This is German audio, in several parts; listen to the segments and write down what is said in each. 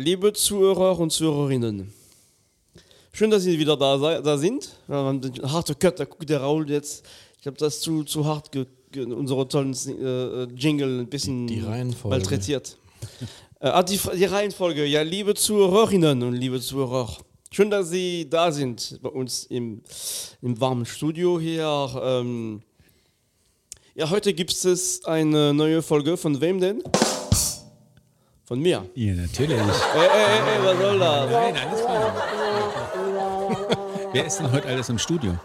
Liebe Zuhörer und Zuhörerinnen, schön, dass Sie wieder da, da sind. Wir haben den harte Cut, da guckt der Raul jetzt. Ich habe das zu, zu hart, unsere tollen äh, Jingle ein bisschen Die Reihenfolge. malträtiert. äh, ah, die, die Reihenfolge, ja, liebe Zuhörerinnen und liebe Zuhörer. Schön, dass Sie da sind bei uns im, im warmen Studio hier. Ähm, ja, heute gibt es eine neue Folge. Von wem denn? Von mir. Ja, natürlich. Ey, ey, ey, ey, was soll das? Nein, alles klar. Wer ist denn heute alles im Studio?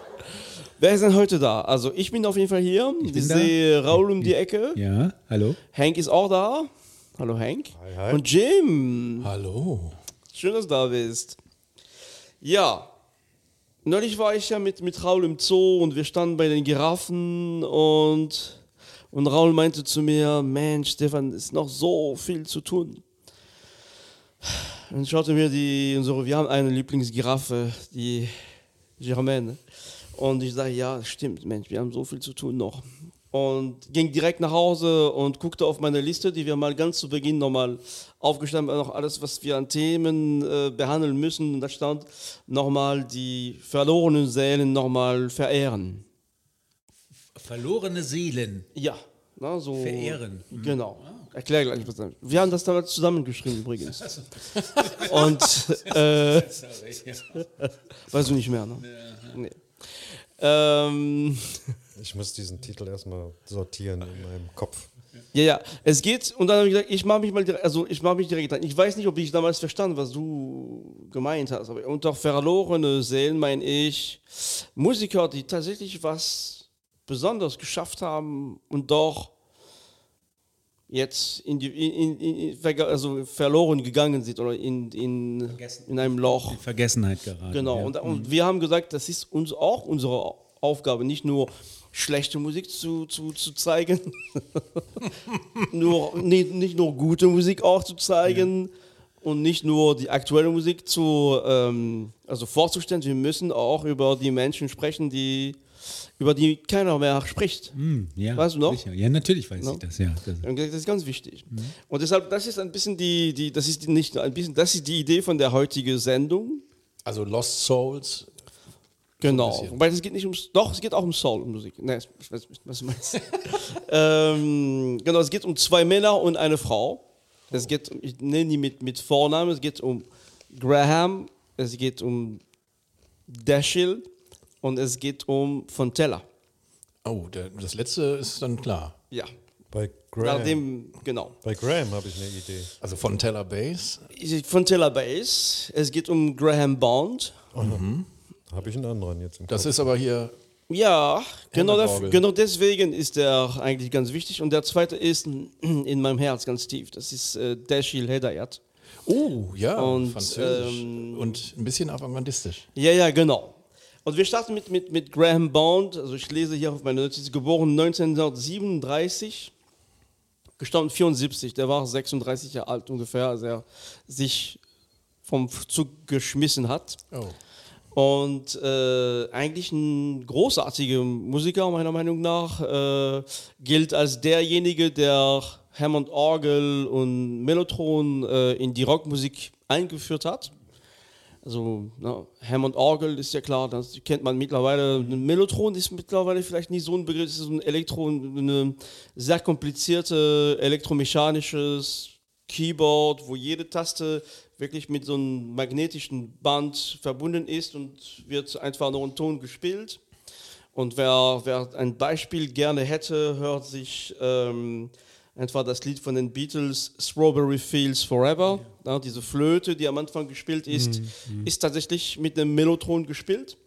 Wer ist denn heute da? Also ich bin auf jeden Fall hier. Ich, bin da. sehe Raul um die Ecke. Ja, hallo? Hank ist auch da. Hallo Hank. Hi, hi. Und Jim. Hallo. Schön, dass du da bist. Ja. Neulich war ich ja mit, mit Raul im Zoo und wir standen bei den Giraffen und, und Raul meinte zu mir, Mensch, Stefan, ist noch so viel zu tun. Und schaute mir die, unsere, wir haben eine Lieblingsgiraffe, die Germaine. Und ich sage, ja, stimmt, Mensch, wir haben so viel zu tun noch. Und ging direkt nach Hause und guckte auf meine Liste, die wir mal ganz zu Beginn nochmal aufgestellt haben, noch alles, was wir an Themen äh, behandeln müssen. Und da stand nochmal die verlorenen Seelen nochmal verehren. Verlorene Seelen. Ja, na, so. Verehren. Genau. Erklär gleich was damit. Wir haben das damals zusammengeschrieben übrigens. Und äh, weißt du nicht mehr, ne? Nee. Ähm, Ich muss diesen Titel erstmal sortieren in meinem Kopf. ja, ja, es geht, und dann habe ich gesagt, ich mache mich mal direkt, also ich mache mich direkt dran. Ich weiß nicht, ob ich damals verstanden, was du gemeint hast, aber unter verlorene Seelen meine ich Musiker, die tatsächlich was Besonderes geschafft haben und doch jetzt in die, in, in, also verloren gegangen sind oder in, in, in einem Loch. In Vergessenheit geraten. Genau, Ja. und, und wir haben gesagt, das ist uns auch unsere Aufgabe, nicht nur schlechte Musik zu, zu, zu zeigen, nur, nicht, nicht nur gute Musik auch zu zeigen und nicht nur die aktuelle Musik zu, ähm, also vorzustellen, wir müssen auch über die Menschen sprechen, die, über die keiner mehr spricht. Hm, ja, Weißt du noch? Sicher. Ja, natürlich weiß No? ich das, ja. Das, Das ist ganz wichtig. Und deshalb, das ist ein bisschen die, die das ist die, nicht ein bisschen, das ist die Idee von der heutigen Sendung. Also Lost Souls. Genau. bisschen. Wobei es geht nicht um, doch, es geht auch um Soul-Musik. Nee, ich weiß nicht, was du meinst. ähm, genau, es geht um zwei Männer und eine Frau. Es geht, ich nenne die mit, mit Vornamen, es geht um Graham, es geht um Dashiell und es geht um Fontella. Oh, der, das letzte ist dann klar. Ja. Bei Graham. Nachdem, genau. Bei Graham habe ich eine Idee. Also von Teller Bass. Fontella Bass, es geht um Graham Bond. Habe ich einen anderen jetzt im Das ist aber hier. Ja, genau, daf- genau deswegen ist der eigentlich ganz wichtig. Und der zweite ist in meinem Herz ganz tief. Das ist äh, Dashiell Hedayat. Oh, ja, Und, französisch. ähm, Und ein bisschen avantgardistisch. Ja, ja, genau. Und wir starten mit, mit, mit Graham Bond. Also ich lese hier auf meiner Notiz, geboren 1937, gestorben 74. Der war 36 Jahre alt ungefähr, als er sich vom Zug geschmissen hat. Oh. Und äh, eigentlich ein großartiger Musiker, meiner Meinung nach, äh, gilt als derjenige, der Hammond Orgel und Mellotron äh, in die Rockmusik eingeführt hat. Also ne, Hammond Orgel ist ja klar, das kennt man mittlerweile. Ein Mellotron ist mittlerweile vielleicht nicht so ein Begriff, es ist ein Elektro, eine sehr komplizierte elektromechanisches Keyboard, wo jede Taste wirklich mit so einem magnetischen Band verbunden ist und wird einfach nur ein Ton gespielt. Und wer, wer ein Beispiel gerne hätte, hört sich ähm, einfach das Lied von den Beatles Strawberry Fields Forever. Ja, diese Flöte, die am Anfang gespielt ist, ist tatsächlich mit einem Mellotron gespielt.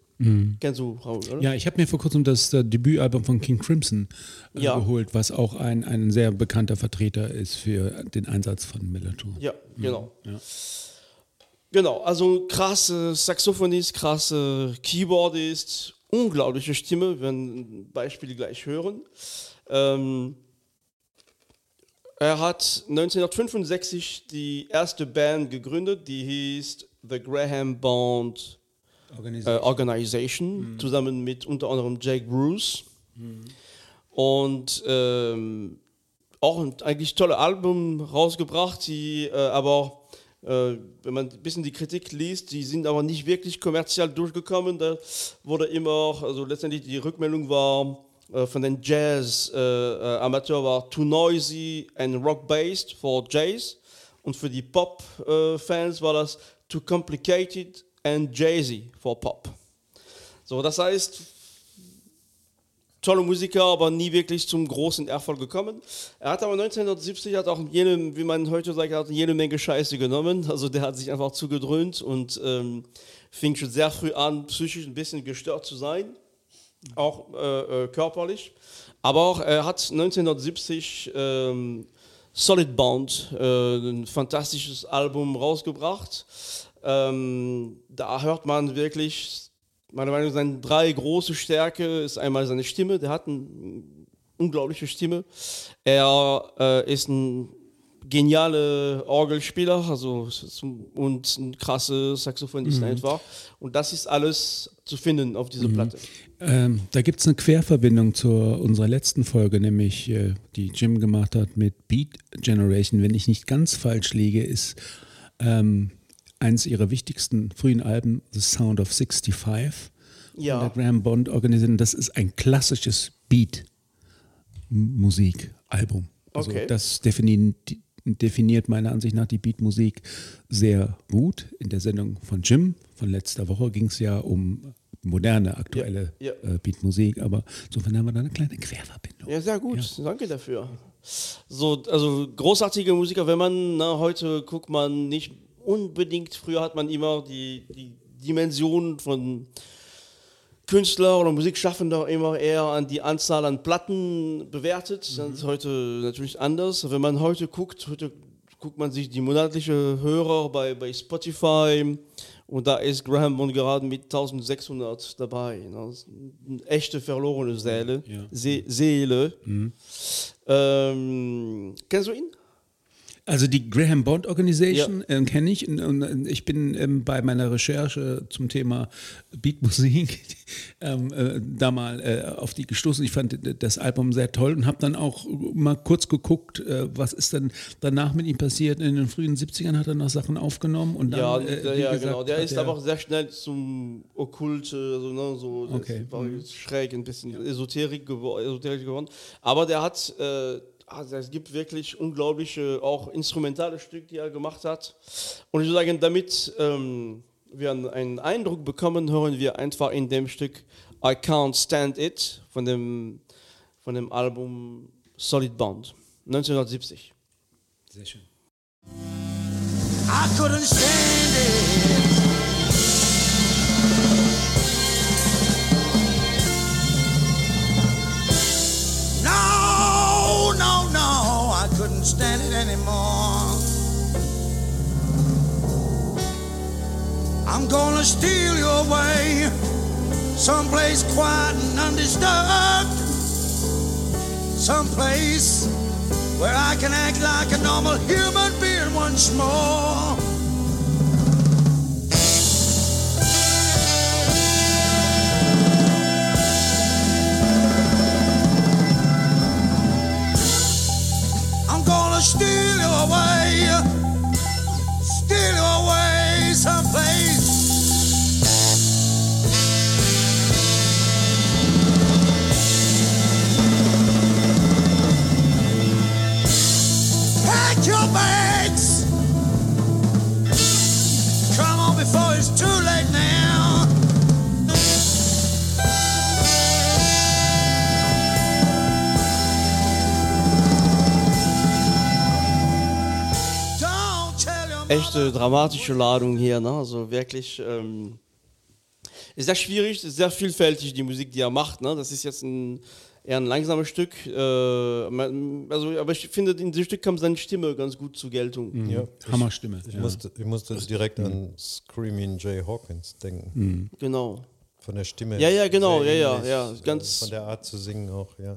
Kennst du, Raul, oder? ja, ich habe mir vor kurzem das äh, Debütalbum von King Crimson äh, Ja. geholt, was auch ein, ein sehr bekannter Vertreter ist für den Einsatz von Mellotron. Ja, genau. Ja. Genau, also krasse Saxophonist, krasse Keyboardist, unglaubliche Stimme, wir werden ein Beispiel gleich hören. Ähm, er hat 1965 die erste Band gegründet, die hieß The Graham Bond äh, Organization, zusammen mit unter anderem Jake Bruce. Und ähm, auch ein eigentlich tolle Album rausgebracht, die äh, aber Äh, wenn man ein bisschen die Kritik liest, die sind aber nicht wirklich kommerziell durchgekommen. Da wurde immer, also letztendlich die Rückmeldung war äh, von den Jazz-Amateuren äh, war too noisy and rock-based for Jazz. Und für die Pop-Fans war das too complicated and jazzy for Pop. So, das heißt, tolle Musiker, aber nie wirklich zum großen Erfolg gekommen. Er hat aber 1970 hat auch jene, wie man heute sagt, hat jede Menge Scheiße genommen. Also der hat sich einfach zugedröhnt und ähm, fing schon sehr früh an, psychisch ein bisschen gestört zu sein, auch äh, äh, körperlich. Aber auch er hat 1970 ähm, Solid Bound, äh, ein fantastisches Album rausgebracht. Ähm, da hört man wirklich meiner Meinung nach seine drei große Stärke ist einmal seine Stimme. Der hat eine unglaubliche Stimme. Er äh, ist ein genialer Orgelspieler, also und ein krasser Saxophonist mhm. einfach. Und das ist alles zu finden auf dieser mhm. Platte. Ähm, da gibt es eine Querverbindung zu unserer letzten Folge, nämlich äh, die Jim gemacht hat mit Beat Generation. Wenn ich nicht ganz falsch liege, ist ähm, eines ihrer wichtigsten frühen Alben, The Sound of 65, ja. von der Graham Bond organisiert. Das ist ein klassisches Beat-Musik-Album. Also okay. das definiert, definiert meiner Ansicht nach die Beatmusik sehr gut. In der Sendung von Jim von letzter Woche ging es ja um moderne, aktuelle ja, ja. Äh, Beatmusik, aber insofern haben wir da eine kleine Querverbindung. Ja, sehr gut, ja. danke dafür. So, also großartige Musiker, wenn man na, heute guckt man nicht unbedingt, früher hat man immer die, die Dimension von Künstler oder Musikschaffender immer eher an die Anzahl an Platten bewertet. Mhm. Das ist heute natürlich anders. Wenn man heute guckt, heute guckt man sich die monatliche Hörer bei, bei Spotify und da ist Graham Bond gerade mit 1600 dabei. Ist eine echte verlorene Seele. Ja. Se Seele. Mhm. Ähm, kennst du ihn? Also die Graham Bond Organization ja. äh, kenne ich und, und, ich bin ähm, bei meiner Recherche zum Thema Beatmusik ähm, äh, da mal äh, auf die gestoßen. Ich fand das Album sehr toll und habe dann auch mal kurz geguckt, äh, was ist denn danach mit ihm passiert. In den frühen 70ern hat er noch Sachen aufgenommen und dann, Ja, äh, ja gesagt, genau. Der ist aber auch sehr schnell zum Okkult, also, ne, so okay. war mhm. schräg, ein bisschen Esoterik, gewor Esoterik geworden. Aber der hat äh, also es gibt wirklich unglaubliche, auch instrumentale Stücke, die er gemacht hat. Und ich würde sagen, damit ähm, wir einen Eindruck bekommen, hören wir einfach in dem Stück I Can't Stand It von dem, von dem Album Solid Bond 1970. Sehr schön. I couldn't stand it. I'm gonna steal you away, someplace quiet and undisturbed, someplace where I can act like a normal human being once more. I'm gonna steal you away, steal you away echte dramatische Ladung hier. Ne? Also wirklich ähm, ist sehr schwierig, ist sehr vielfältig die Musik, die er macht. Ne? Das ist jetzt ein eher ein langsames Stück. Äh, also, aber ich finde, in diesem Stück kam seine Stimme ganz gut zur Geltung. Mhm. Ja, Hammerstimme. Ich, ja. musste, ich musste direkt mhm. an Screaming Jay Hawkins denken. Mhm. Genau. Von der Stimme. Ja, ja, genau, ja, ja, ja. Ganz von der Art zu singen auch, ja.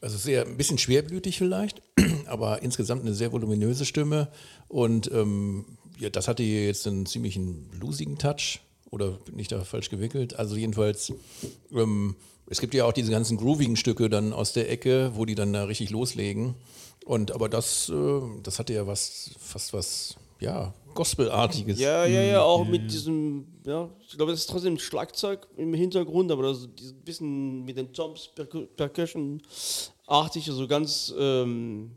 Also sehr ein bisschen schwerblütig vielleicht, aber insgesamt eine sehr voluminöse Stimme. Und ähm, ja, das hatte jetzt einen ziemlichen bluesigen Touch. Oder bin ich da falsch gewickelt? Also jedenfalls, ähm, es gibt ja auch diese ganzen groovigen Stücke dann aus der Ecke, wo die dann da richtig loslegen. Und aber das, äh, das hatte ja was, fast was, ja, Gospelartiges. Ja, ja, ja, auch mit diesem, ja, ich glaube, das ist trotzdem ein Schlagzeug im Hintergrund, aber das ist ein bisschen mit den Toms, Percu- Percussion-artig, also ganz, ähm,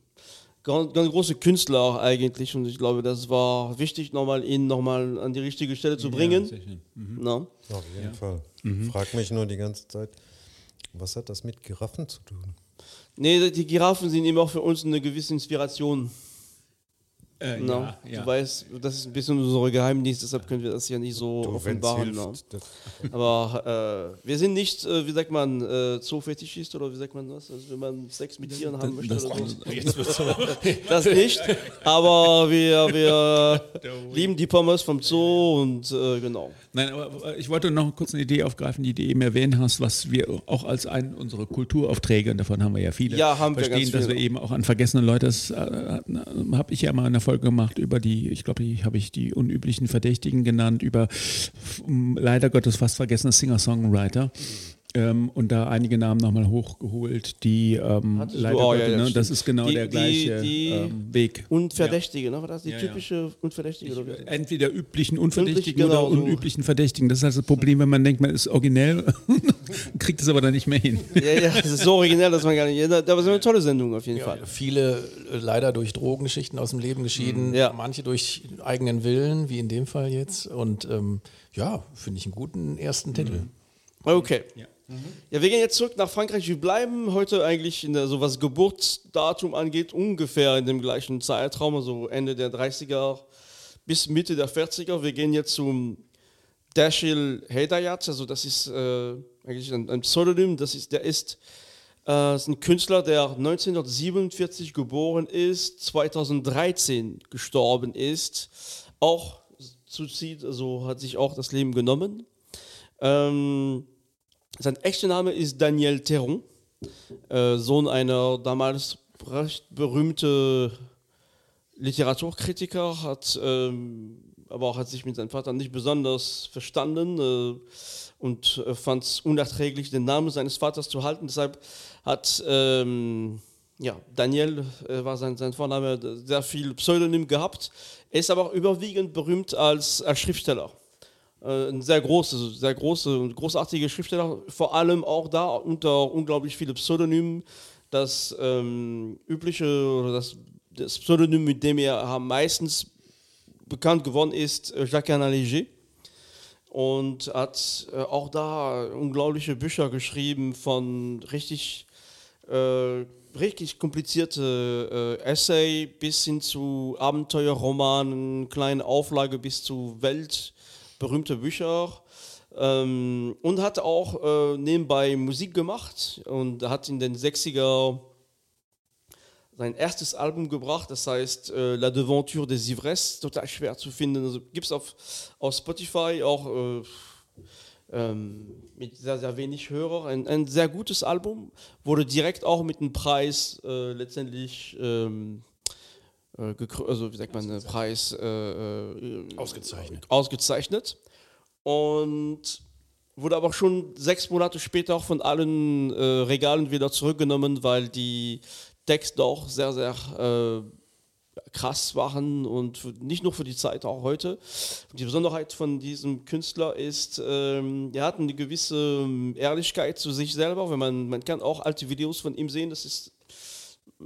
ganz, ganz große Künstler auch eigentlich und ich glaube, das war wichtig, nochmal ihn nochmal an die richtige Stelle zu bringen. sehr schön. Na? Auf jeden Fall. Frag mich nur die ganze Zeit, was hat das mit Giraffen zu tun? Nee, die Giraffen sind eben auch für uns eine gewisse Inspiration. Äh, Na? ja, ja. Du weißt, das ist ein bisschen unser Geheimnis, deshalb können wir das ja nicht so Du, offenbaren. na. hilft, das- Aber äh, wir sind nicht, äh, wie sagt man, äh, Zoofetischist oder wie sagt man das? Also wenn man Sex mit Tieren haben möchte das- so. Aber- Das nicht. Aber wir, wir lieben die Pommes vom Zoo und äh, genau. Nein, aber ich wollte noch kurz eine Idee aufgreifen, die du eben erwähnt hast, was wir auch als einen unserer Kulturaufträge, und davon haben wir ja viele, Ja, haben wir verstehen, ganz dass wir eben auch an vergessene Leute, das äh, habe ich ja mal in der Folge gemacht über die, ich glaube, die habe ich die unüblichen Verdächtigen genannt, über leider Gottes fast vergessene Singer-Songwriter. Ähm, und da einige Namen nochmal hochgeholt, die ähm, leider auch, ja, ja, ne, das ist genau Die- der die- gleiche die- ähm, Weg. Unverdächtige, ne? War das die Ja, ja. typische Unverdächtige? oder wie? Entweder üblichen Unverdächtigen Unüblich, genau, oder so. unüblichen Verdächtigen. Das ist also das Problem, wenn man denkt, man ist originell, kriegt es aber dann nicht mehr hin. Ja, ja, das ist so originell, dass man gar nicht. Ja, da- aber es ist eine tolle Sendung auf jeden Ja, Fall. viele äh, leider durch Drogengeschichten aus dem Leben geschieden, Ja. manche durch eigenen Willen, wie in dem Fall jetzt. Und ähm, ja, finde ich einen guten ersten Titel. Okay. Ja. Wir gehen jetzt zurück nach Frankreich. Wir bleiben heute eigentlich, in der, so was Geburtsdatum angeht, ungefähr in dem gleichen Zeitraum, also Ende der 30er bis Mitte der 40er. Wir gehen jetzt zum Dashil Hedayat, also das ist äh, eigentlich ein, ein Pseudonym, das ist, der ist, äh, ist ein Künstler, der 1947 geboren ist, 2013 gestorben ist, auch Suizid, also hat sich auch das Leben genommen. Ähm, sein echter Name ist Daniel Theron, äh, Sohn einer damals recht berühmten Literaturkritiker, hat, ähm, aber auch hat sich mit seinem Vater nicht besonders verstanden äh, und äh, fand es unerträglich, den Namen seines Vaters zu halten. Deshalb hat ähm, ja, Daniel äh, war sein, sein Vorname, sehr viel Pseudonym gehabt. Er ist aber auch überwiegend berühmt als, als Schriftsteller äh, ein sehr große, sehr große und großartige Schriftsteller, vor allem auch da unter unglaublich viele Pseudonymen. Das ähm, übliche oder das, das Pseudonym, mit dem er meistens bekannt geworden ist, äh, Jacques Léger. Und hat äh, auch da unglaubliche Bücher geschrieben von richtig, äh, richtig komplizierte äh, Essay bis hin zu Abenteuerromanen, kleine Auflage bis zu weltberühmte Bücher. Ähm, und hat auch äh, nebenbei Musik gemacht und hat in den 60er sein erstes Album gebracht, das heißt äh, La Devanture des Ivresses, total schwer zu finden. Also gibt es auf, auf Spotify auch äh, ähm, mit sehr, sehr wenig Hörer. Ein, ein sehr gutes Album, wurde direkt auch mit einem Preis äh, letztendlich, ähm, äh, also wie sagt man, einen Preis äh, äh, Ausgezeichnet. ausgezeichnet. Und wurde aber schon sechs Monate später auch von allen äh, Regalen wieder zurückgenommen, weil die Texte auch sehr, sehr äh, krass waren und nicht nur für die Zeit, auch heute. Die Besonderheit von diesem Künstler ist, ähm, er hat eine gewisse ähm, Ehrlichkeit zu sich selber. Wenn man, man kann auch alte Videos von ihm sehen, das ist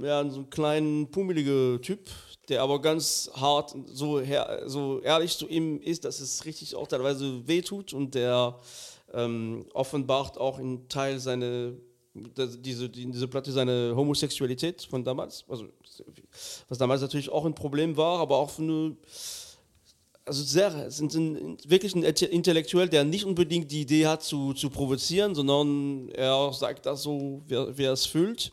ja, so ein kleiner, pummeliger Typ, der aber ganz hart, so, her, so ehrlich zu ihm ist, dass es richtig auch teilweise wehtut und der ähm, offenbart auch in Teil seine, diese, die, diese Platte seine Homosexualität von damals, also was damals natürlich auch ein Problem war, aber auch eine, also sehr, sind, sind wirklich ein Intellektuell, der nicht unbedingt die Idee hat zu, zu provozieren, sondern er sagt das so, wie er es fühlt.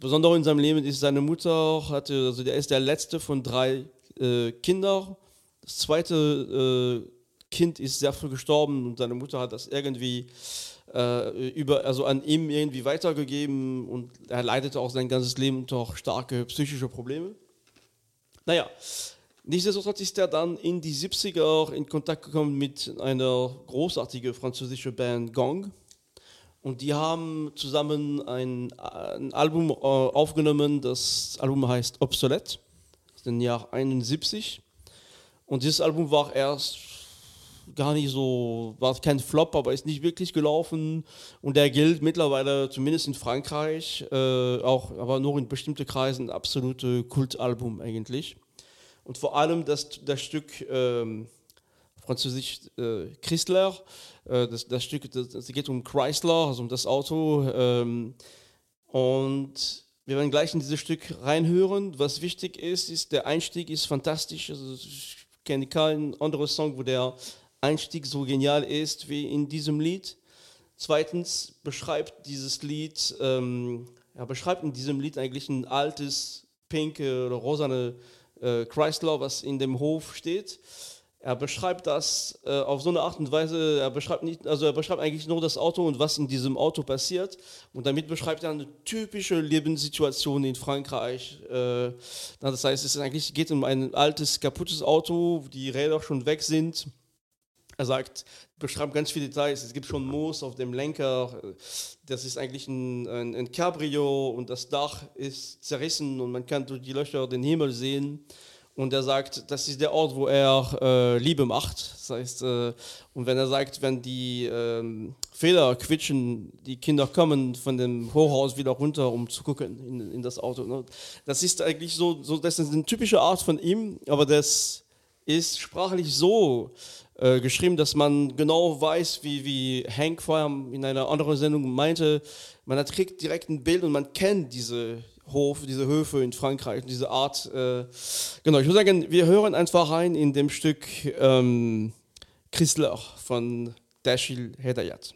Besondere in seinem Leben ist, seine Mutter hatte, also der ist der letzte von drei äh, Kindern. Das zweite äh, Kind ist sehr früh gestorben und seine Mutter hat das irgendwie äh, über, also an ihm irgendwie weitergegeben und er leidete auch sein ganzes Leben unter starke psychische Probleme. Naja, nichtsdestotrotz ist er dann in die 70er in Kontakt gekommen mit einer großartigen französischen Band Gong. Und die haben zusammen ein, ein Album äh, aufgenommen, das Album heißt Obsolete, aus dem Jahr 71. Und dieses Album war erst gar nicht so, war kein Flop, aber ist nicht wirklich gelaufen. Und der gilt mittlerweile, zumindest in Frankreich, äh, auch, aber nur in bestimmten Kreisen, absolute Kultalbum eigentlich. Und vor allem das, das Stück ähm, französisch äh, Chrysler, äh, das, das Stück, das, das geht um Chrysler, also um das Auto. Ähm, und wir werden gleich in dieses Stück reinhören. Was wichtig ist, ist, der Einstieg ist fantastisch. Also ich kenne keinen anderen Song, wo der Einstieg so genial ist wie in diesem Lied. Zweitens beschreibt dieses Lied, ähm, er beschreibt in diesem Lied eigentlich ein altes, pinke oder rosane äh, Chrysler, was in dem Hof steht. Er beschreibt das äh, auf so eine Art und Weise, er beschreibt nicht, also er beschreibt eigentlich nur das Auto und was in diesem Auto passiert. Und damit beschreibt er eine typische Lebenssituation in Frankreich. Äh, das heißt, es eigentlich geht um ein altes, kaputtes Auto, die Räder schon weg sind. Er sagt, beschreibt ganz viele Details. Es gibt schon Moos auf dem Lenker. Das ist eigentlich ein, ein, ein Cabrio und das Dach ist zerrissen und man kann durch die Löcher den Himmel sehen. Und er sagt, das ist der Ort, wo er äh, Liebe macht. Das heißt, äh, und wenn er sagt, wenn die ähm, Fehler quitschen, die Kinder kommen von dem Hochhaus wieder runter, um zu gucken in, in das Auto. Ne? Das ist eigentlich so, so, das ist eine typische Art von ihm, aber das ist sprachlich so äh, geschrieben, dass man genau weiß, wie, wie Hank vorher in einer anderen Sendung meinte, man kriegt direkt ein Bild und man kennt diese, Hof, diese Höfe in Frankreich, diese Art. Äh, genau, ich würde sagen, wir hören einfach rein in dem Stück ähm, Chrysler von Dashil Hedayat.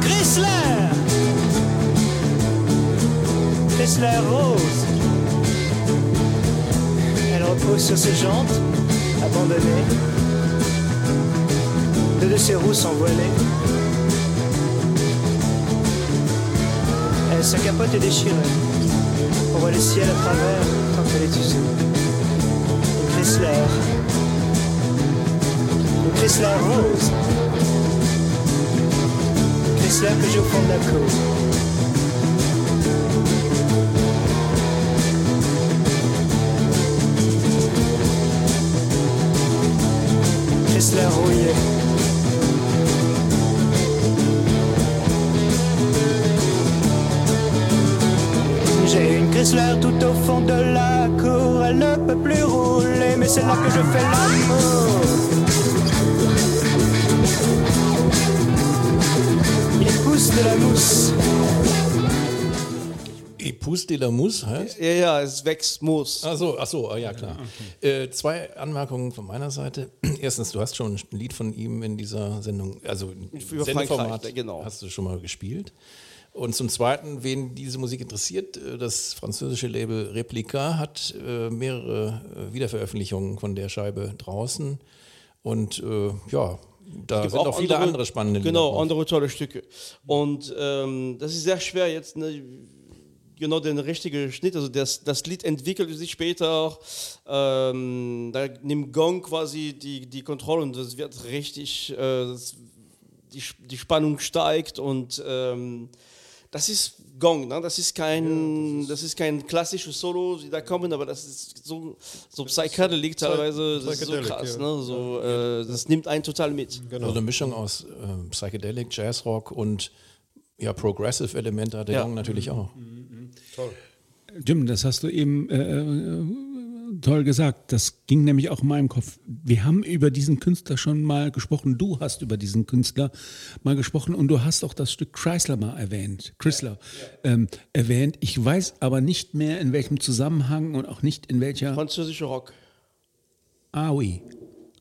Chrysler Chrysler Rose repose sur ses jantes, abandonnées. Deux de ses roues sont voilées. Elle, sa capote est déchirée. On voit le ciel à travers tant qu'elle est usée. Le Chrysler. Le Chrysler rose. Chrysler que j'ai au fond de la cour. J'ai une Chrysler tout au fond de la cour, elle ne peut plus rouler, mais c'est là que je fais l'amour. Il pousse de la mousse. Epus de la Mousse heißt? Ja, ja, es wächst Moos. Ach so, ach so, ah, ja klar. Äh, zwei Anmerkungen von meiner Seite. Erstens, du hast schon ein Lied von ihm in dieser Sendung, also im Über Sendeformat genau. hast du schon mal gespielt. Und zum Zweiten, wen diese Musik interessiert, äh, das französische Label Replica hat äh, mehrere äh, Wiederveröffentlichungen von der Scheibe draußen. Und äh, ja, da gibt sind auch viele andere, spannende Lieder Genau, drauf. andere tolle Stücke. Und ähm, das ist sehr schwer jetzt ne, genau den richtigen Schnitt. Also das, das Lied entwickelt sich später. Ähm, da nimmt Gong quasi die, die Kontrolle und das wird richtig, äh, das, die, die Spannung steigt und ähm, das ist Gong, ne? das, ist kein, das, ist kein klassisches Solo, die da kommen, aber das ist so, so psychedelic teilweise, das ist so krass. ja. Ne? So, äh, das nimmt einen total mit. Genau. So eine Mischung aus äh, Psychedelic, Jazzrock und ja, Progressive Elemente hat der Ja. Gong natürlich auch. Jim, das hast du eben äh, äh, toll gesagt. Das ging nämlich auch in meinem Kopf. Wir haben über diesen Künstler schon mal gesprochen. Du hast über diesen Künstler mal gesprochen und du hast auch das Stück Chrysler mal erwähnt. Chrysler ähm, erwähnt. Ich weiß aber nicht mehr in welchem Zusammenhang und auch nicht in welcher. Französischer Rock. Ah, oui.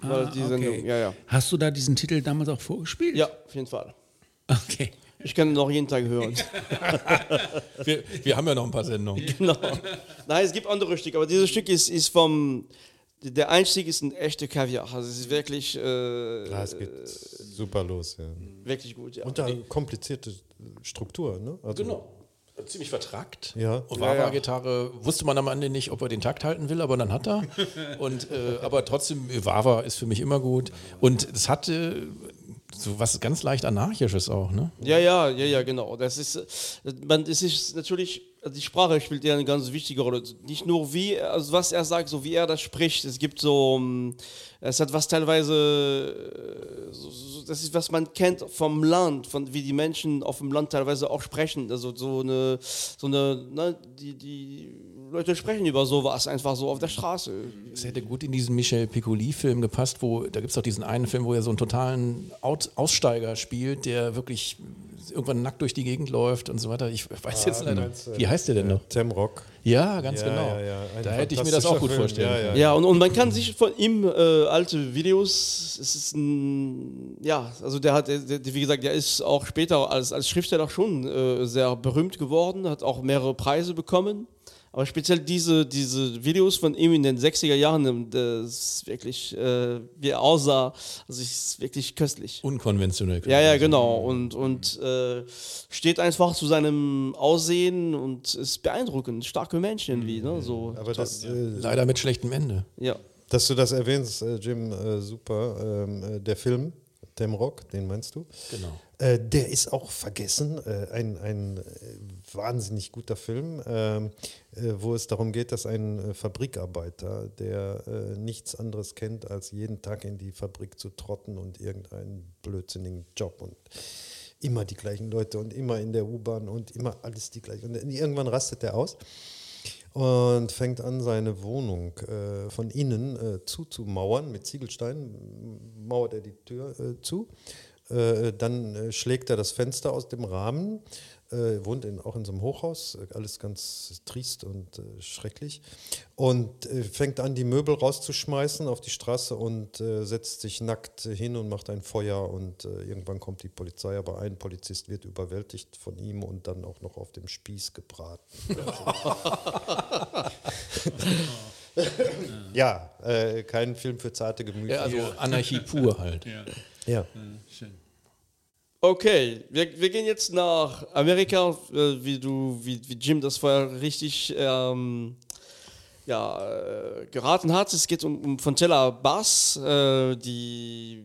Ah, Sendung, ja, ja. Hast du da diesen Titel damals auch vorgespielt? Ja, auf jeden Fall. Okay. Ich kann ihn noch jeden Tag hören. Wir, wir haben ja noch ein paar Sendungen. genau. Nein, es gibt andere Stücke, aber dieses Stück ist, ist vom. Der Einstieg ist ein echter Kaviar. Also es ist wirklich, äh, Ja, es geht super los. Ja. wirklich gut. Ja. Und eine komplizierte Struktur. Ne? Also Genau. Ziemlich vertrackt. Ja. Und Wawa-Gitarre wusste man am Ende nicht, ob er den Takt halten will, aber dann hat er. Und, äh, aber trotzdem, Wawa ist für mich immer gut. Und es hatte so was ganz leicht Anarchisches auch, ne? Ja, ja, ja, ja, genau. Das ist, man, es ist natürlich, also die Sprache spielt ja eine ganz wichtige Rolle. Nicht nur wie, also was er sagt, so wie er das spricht. Es gibt so, ähm, es hat was teilweise, äh, so, das ist was man kennt vom Land, von wie die Menschen auf dem Land teilweise auch sprechen. Also so eine, so eine, ne, die, die Leute sprechen über sowas einfach so auf der Straße. Es hätte gut in diesen Michel Piccoli-Film gepasst, wo da gibt es doch diesen einen Film, wo er so einen totalen Out Aussteiger spielt, der wirklich irgendwann nackt durch die Gegend läuft und so weiter. Ich weiß jetzt leider. Wie heißt der denn noch? Tamrock. Ja, ganz Ja, genau. ja, ja. Da hätte ich mir das auch gut vorstellen Film. Ja, können. Ja, und, und man kann sich von ihm äh, alte Videos, es ist ein, ja, also der hat, der, der, wie gesagt, der ist auch später als, als Schriftsteller schon äh, sehr berühmt geworden, hat auch mehrere Preise bekommen. Aber speziell diese, diese Videos von ihm in den 60er Jahren, das ist wirklich, äh, wie er aussah, also ist wirklich köstlich. Unkonventionell. Ja, ja, genau. Und, und äh, steht einfach zu seinem Aussehen und ist beeindruckend. Starke Menschen wie, ne? So, Aber das, äh, Leider mit schlechtem Ende. ja. dass du das erwähnst, äh, Jim, äh, super. Ähm, äh, der Film, Tamrock, den meinst du? Genau. Äh, der ist auch vergessen. Äh, ein ein äh, wahnsinnig guter Film, ähm, äh, wo es darum geht, dass ein äh, Fabrikarbeiter, der äh, nichts anderes kennt, als jeden Tag in die Fabrik zu trotten und irgendeinen blödsinnigen Job und immer die gleichen Leute und immer in der U-Bahn und immer alles die gleichen. Und irgendwann rastet er aus und fängt an, seine Wohnung äh, von innen äh, zuzumauern mit Ziegelsteinen, mauert er die Tür äh, zu. Äh, dann äh, schlägt er das Fenster aus dem Rahmen, äh, wohnt in, auch in so einem Hochhaus, alles ganz triest und schrecklich. Und fängt an, die Möbel rauszuschmeißen auf die Straße und setzt sich nackt hin und macht ein Feuer. Und irgendwann kommt die Polizei, aber ein Polizist wird überwältigt von ihm und dann auch noch auf dem Spieß gebraten. ja, äh, kein Film für zarte Gemüter. Ja, also Anarchie pur halt. ja. Okay, wir, wir gehen jetzt nach Amerika, äh, wie du, wie, wie Jim das vorher richtig ähm, ja, äh, geraten hat. Es geht um, um Fontella Bass, äh, die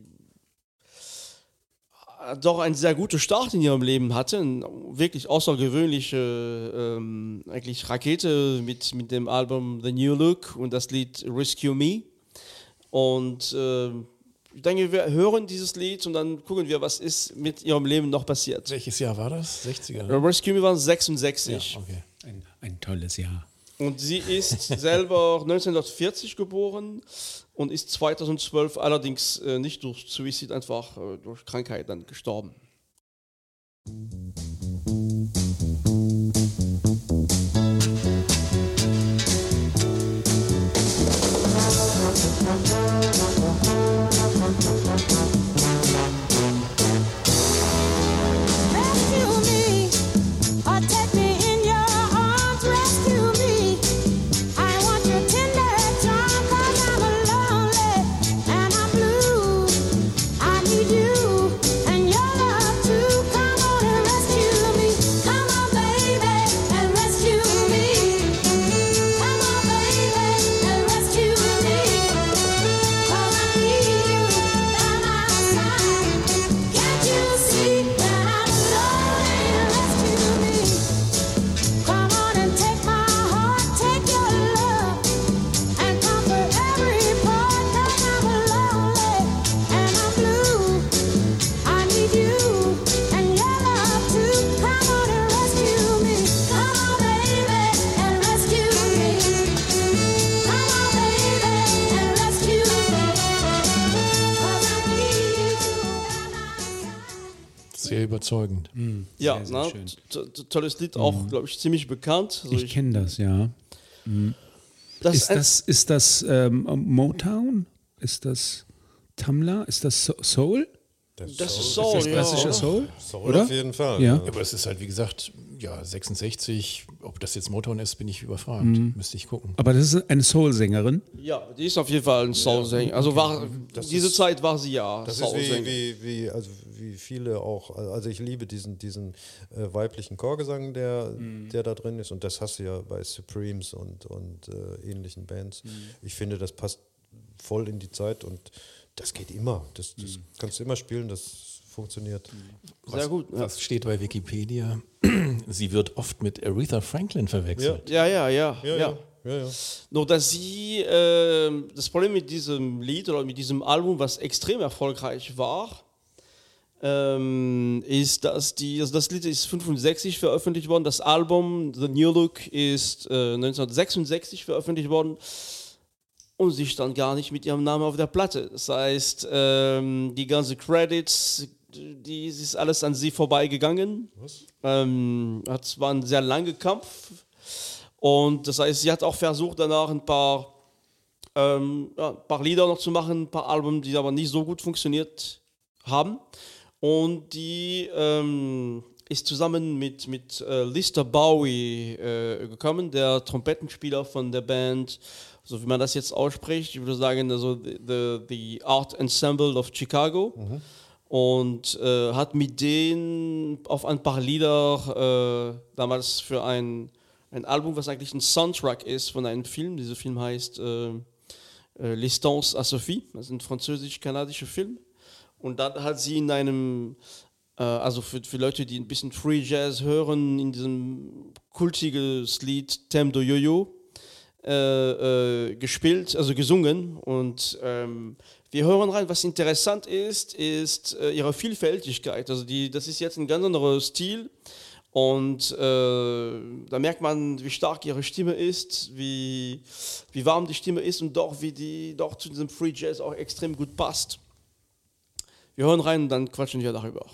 doch einen sehr guten Start in ihrem Leben hatte, eine wirklich außergewöhnliche ähm, eigentlich Rakete mit, mit dem Album The New Look und das Lied Rescue Me. Und äh, ich denke, wir hören dieses Lied und dann gucken wir, was ist mit ihrem Leben noch passiert. Welches Jahr war das? 60er? Rescue Me war 66 Ja, okay. Ein, ein tolles Jahr. Und sie ist selber 1940 geboren und ist 2012 allerdings äh, nicht durch Suizid, einfach äh, durch Krankheit dann gestorben. Sehr überzeugend. Ja, sehr na, schön. to- to- tolles Lied, auch, glaube ich, ziemlich bekannt. Also Ich kenne das, ja. das Ist das, ist das ähm, Motown? Ist das Tamla? Ist das So- Soul? Das ist Das Soul, ist klassischer ja. Soul? Soul Oder? auf jeden Fall. Ja. Aber es ist halt, wie gesagt, ja, 66. Ob das jetzt Motown ist, bin ich überfragt. Mhm. Müsste ich gucken. Aber das ist eine Soul-Sängerin. Ja, die ist auf jeden Fall ein Soul-Sänger. Also war, diese Zeit war sie ja Das ist wie, Soul-Sänger. wie, wie, also wie viele auch, also ich liebe diesen, diesen äh, weiblichen Chorgesang, der, der da drin ist und das hast du ja bei Supremes und, und äh, ähnlichen Bands. Ich finde, das passt voll in die Zeit und das geht immer. Das, das kannst du immer spielen, das funktioniert. Sehr gut. Ja. Was steht bei Wikipedia? Sie wird oft mit Aretha Franklin verwechselt. Ja, ja, ja. Ja, ja. ja. ja. Nur dass sie, ähm, das Problem mit diesem Lied oder mit diesem Album, was extrem erfolgreich war, ähm, ist, dass die, also das Lied ist 65 veröffentlicht worden, das Album The New Look ist äh, 1966 veröffentlicht worden und sie stand gar nicht mit ihrem Namen auf der Platte. Das heißt, ähm, die ganzen Credits, die ist alles an sie vorbeigegangen. Ähm, es war ein sehr langer Kampf und das heißt, sie hat auch versucht, danach ein paar, ähm, ja, ein paar Lieder noch zu machen, ein paar Alben, die aber nicht so gut funktioniert haben. Und die ähm, ist zusammen mit, mit äh, Lister Bowie äh, gekommen, der Trompetenspieler von der Band, so wie man das jetzt ausspricht. Ich würde sagen, also the, the, the Art Ensemble of Chicago. Und äh, hat mit denen auf ein paar Lieder äh, damals für ein, ein Album, was eigentlich ein Soundtrack ist von einem Film. Dieser Film heißt äh, äh, L'Estance à Sophie. Das ist ein französisch-kanadischer Film. Und dann hat sie in einem, äh, also für, für Leute, die ein bisschen Free Jazz hören, in diesem kultiges Lied Thème de Yo-Yo äh, äh, gespielt, also gesungen. Und ähm, wir hören rein, was interessant ist, ist äh, ihre Vielfältigkeit. Also die, das ist jetzt ein ganz anderer Stil. Und äh, da merkt man, wie stark ihre Stimme ist, wie, wie warm die Stimme ist und doch, wie die doch zu diesem Free Jazz auch extrem gut passt. Wir hören rein und dann quatschen wir darüber.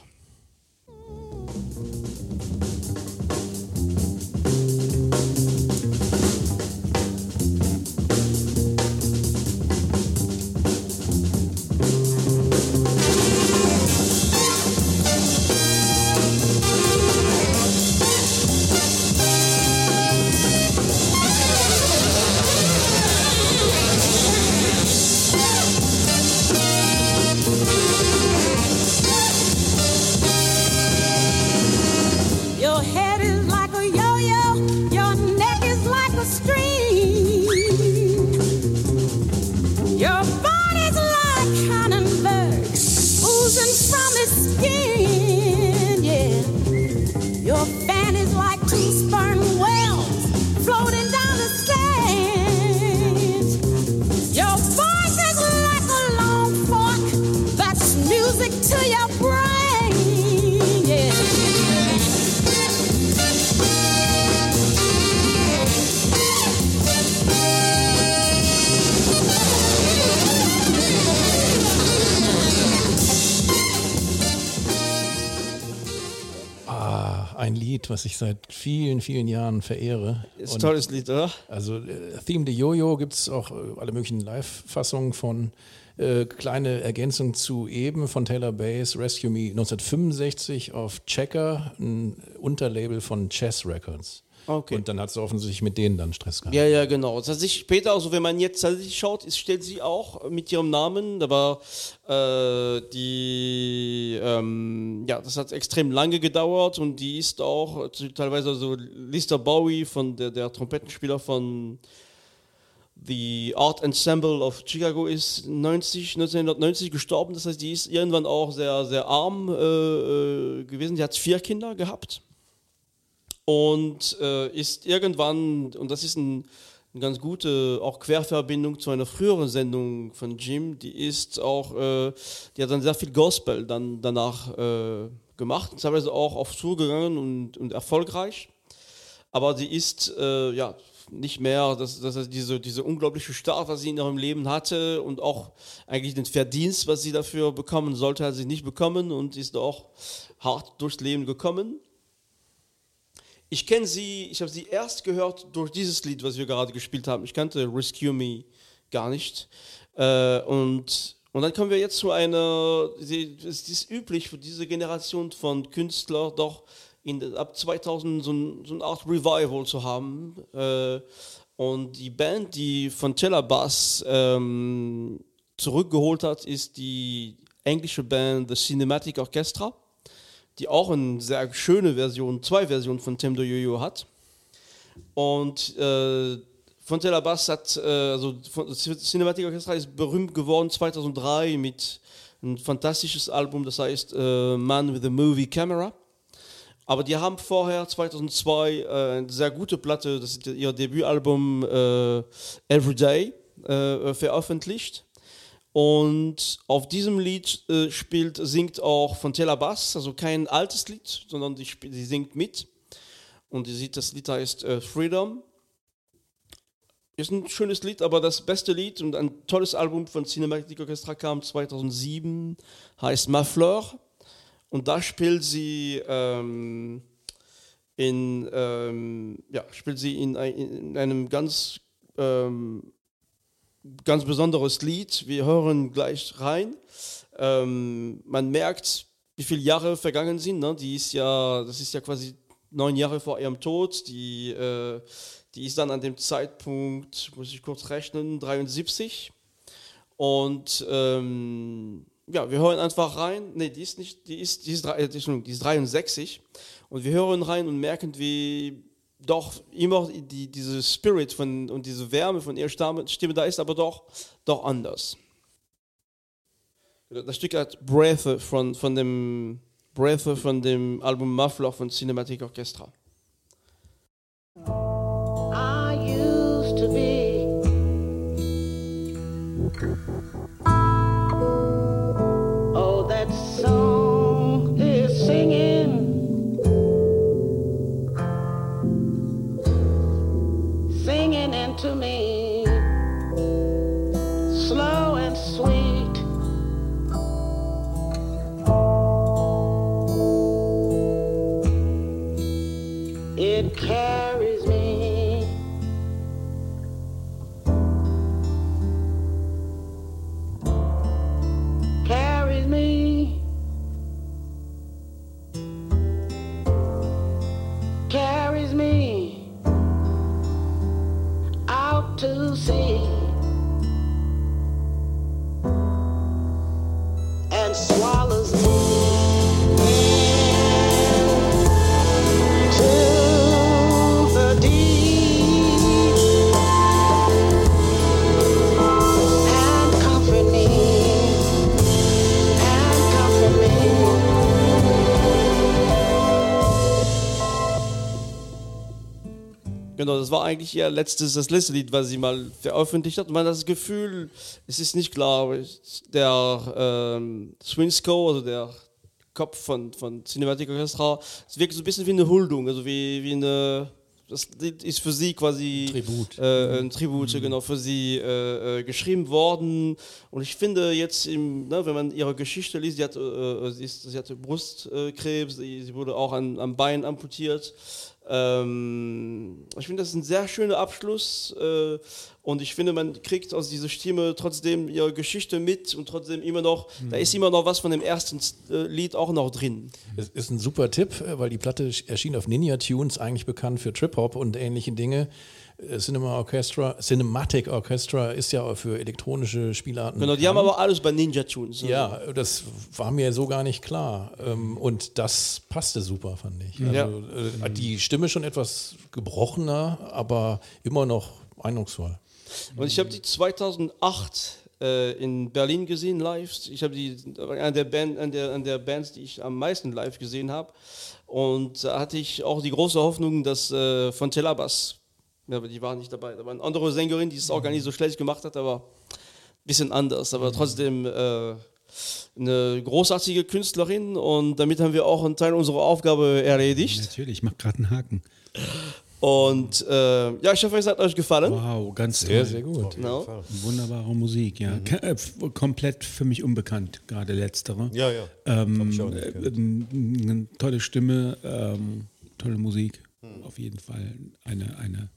Was ich seit vielen, vielen Jahren verehre. Ist ein tolles Lied, oder? Also äh, Theme de Jojo gibt es auch äh, alle möglichen Live-Fassungen von. Äh, kleine Ergänzung zu eben von Taylor Bass, Rescue Me 1965 auf Checker, ein Unterlabel von Chess Records. Okay. Und dann hat sie offensichtlich mit denen dann Stress gehabt. Ja, ja, genau. Tatsächlich später, also wenn man jetzt tatsächlich schaut, ist, steht sie auch mit ihrem Namen. Da war äh, die, ähm, ja, das hat extrem lange gedauert und die ist auch äh, teilweise so Lister Bowie von der, der Trompetenspieler von The Art Ensemble of Chicago ist 90, 1990 gestorben. Das heißt, die ist irgendwann auch sehr, sehr arm äh, äh, gewesen. Die hat vier Kinder gehabt und äh, ist irgendwann, und das ist ein, eine ganz gute auch Querverbindung zu einer früheren Sendung von Jim, die ist auch, äh, die hat dann sehr viel Gospel dann danach äh, gemacht, teilweise auch auf Tour gegangen und, und erfolgreich. Aber sie ist äh, ja nicht mehr, das, das heißt, diese, diese unglaubliche Start, was sie in ihrem Leben hatte und auch eigentlich den Verdienst, was sie dafür bekommen sollte, hat sie nicht bekommen und ist auch hart durchs Leben gekommen. Ich kenne sie, ich habe sie erst gehört durch dieses Lied, was wir gerade gespielt haben. Ich kannte Rescue Me gar nicht. Äh, und Und dann kommen wir jetzt zu einer, es ist üblich für diese Generation von Künstlern doch in, ab 2000 so, ein, so eine Art Revival zu haben. Äh, und die Band, die von Bass ähm, zurückgeholt hat, ist die englische Band The Cinematic Orchestra, die auch eine sehr schöne Version, zwei Versionen von Tim de Yo-Yo hat. Und äh, Fontella Bass hat, äh, also Cinematic Orchestra ist berühmt geworden 2003 mit ein fantastisches Album, das heißt äh, Man with a Movie Camera. Aber die haben vorher 2002 äh, eine sehr gute Platte, das ist ihr Debütalbum äh, Everyday, äh, veröffentlicht. Und auf diesem Lied äh, spielt, singt auch Fontella Bass, also kein altes Lied, sondern die, die singt mit. Und die sieht, das Lied heißt äh, Freedom. Ist ein schönes Lied, aber das beste Lied und ein tolles Album von Cinematic Orchestra kam 2007, heißt Ma Fleur. Und da spielt sie ähm, in, ähm, ja, spielt sie in, ein, in einem ganz, ähm, ganz besonderes Lied. Wir hören gleich rein. Ähm, man merkt, wie viele Jahre vergangen sind. Ne? Die ist ja, das ist ja quasi neun Jahre vor ihrem Tod. Die, äh, die ist dann an dem Zeitpunkt, muss ich kurz rechnen, 73. Und ähm, ja, wir hören einfach rein. Ne, die ist nicht, die ist, die ist, äh, Entschuldigung, die ist 63. Und wir hören rein und merken, wie doch immer die, diese Spirit von, und diese Wärme von ihrer Stimme, da ist, aber doch, doch anders. Das Stück hat Breath von, von dem Breath von dem Album Muffler von Cinematic Orchestra. Das war eigentlich ihr letztes, das letzte Lied, was sie mal veröffentlicht hat. Man hat das Gefühl, es ist nicht klar, der ähm, Swinsko, also der Kopf von, von Cinematic Orchestra, es wirkt so ein bisschen wie eine Huldung, also wie, wie eine, das Lied ist für sie quasi Tribut. Äh, ein Tribut, genau, für sie äh, äh, geschrieben worden. Und ich finde jetzt, im, ne, wenn man ihre Geschichte liest, sie, hat, äh, äh, sie, ist, sie hatte Brustkrebs, sie, sie wurde auch an, am Bein amputiert. Ähm, ich finde, das ist ein sehr schöner Abschluss äh, und ich finde, man kriegt aus dieser Stimme trotzdem ihre Geschichte mit und trotzdem immer noch, da ist immer noch was von dem ersten äh, Lied auch noch drin. Es ist ein super Tipp, äh, weil die Platte erschien auf Ninja Tunes, eigentlich bekannt für Trip-Hop und ähnliche Dinge. Äh, Cinema Orchestra, Cinematic Orchestra ist ja auch für elektronische Spielarten. Genau, die haben aber alles bei Ninja Tunes. also- Ja, das war mir so gar nicht klar. Ähm, Und das passte super, fand ich. Also, Ja. Die Stimme schon etwas gebrochener, aber immer noch eindrucksvoll. Und ich habe die 2008 äh, in Berlin gesehen live. Ich habe die an der, Band, an, der, an der Bands, die ich am meisten live gesehen habe. Und da hatte ich auch die große Hoffnung, dass äh, von Telabas, ja, aber die war nicht dabei. Da war eine andere Sängerin, die es auch gar nicht so schlecht gemacht hat, aber ein bisschen anders. Aber trotzdem äh, eine großartige Künstlerin. Und damit haben wir auch einen Teil unserer Aufgabe erledigt. Natürlich, ich mache gerade einen Haken. Und äh, ja, ich hoffe, es hat euch gefallen. Wow, ganz Sehr, toll. sehr gut. Genau. Wunderbare Musik, ja. Ke- äh, komplett für mich unbekannt, gerade letztere. Ja, ja. Ähm, ich auch nicht äh, eine tolle Stimme, ähm, tolle Musik. Hm. Auf jeden Fall eine, eine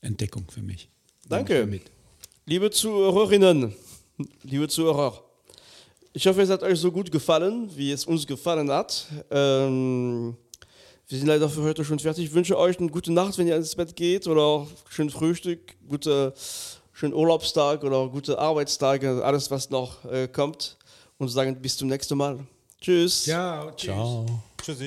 Entdeckung für mich. Danke. Mit. Liebe Zuhörerinnen, liebe Zuhörer, Ich hoffe, es hat euch so gut gefallen, wie es uns gefallen hat. Ähm, wir sind leider für heute schon fertig. Ich wünsche euch eine gute Nacht, wenn ihr ins Bett geht oder schön Frühstück, gute, schönen Urlaubstag oder gute Arbeitstage, alles was noch äh, kommt. Und sagen bis zum nächsten Mal. Tschüss. Ciao. Tschüss. Ciao. Tschüssi.